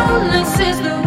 loneliness is the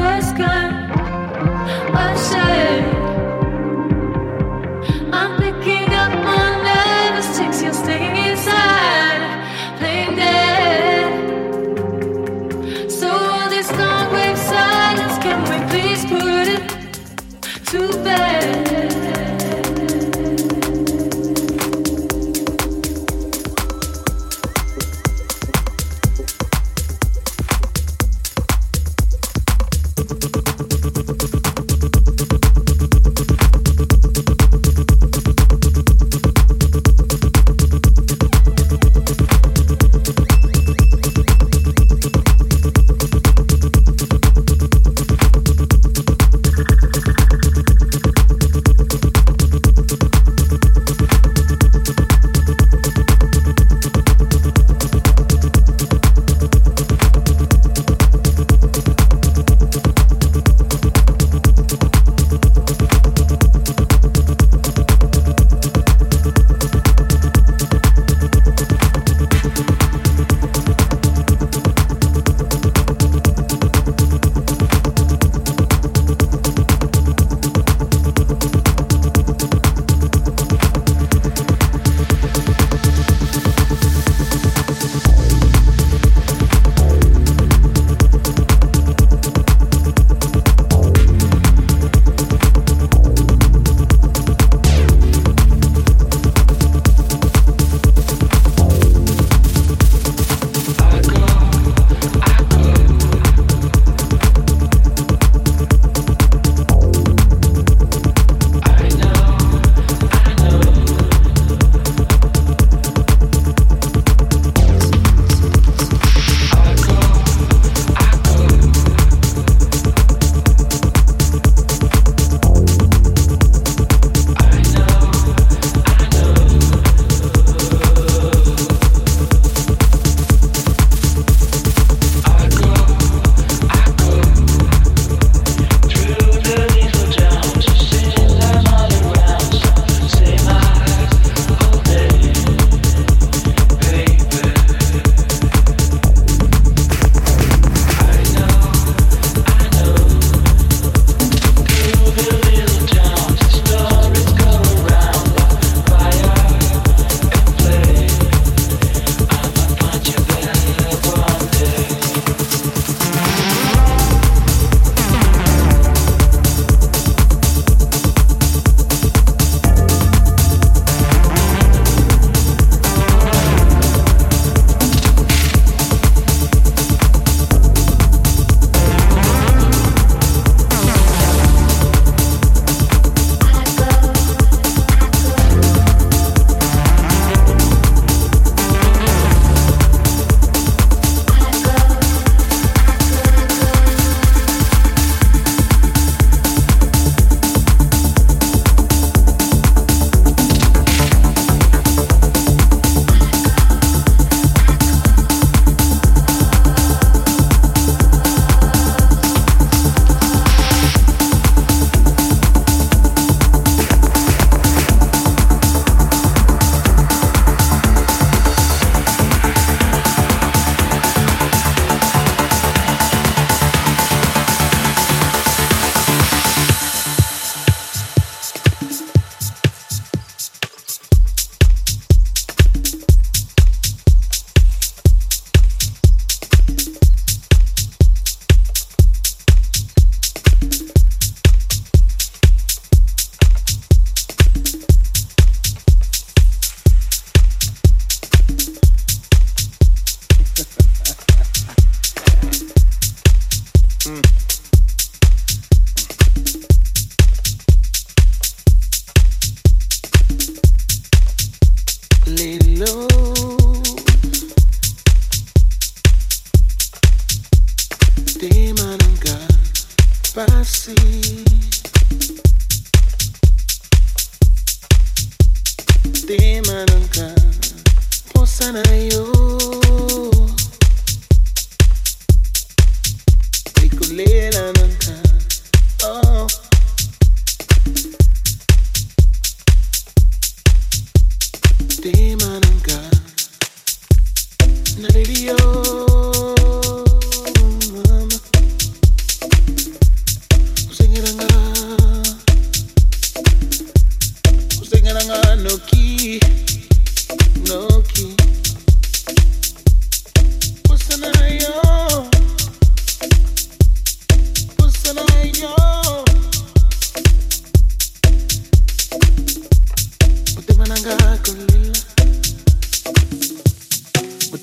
Muti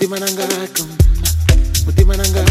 mananga kumna, muti mananga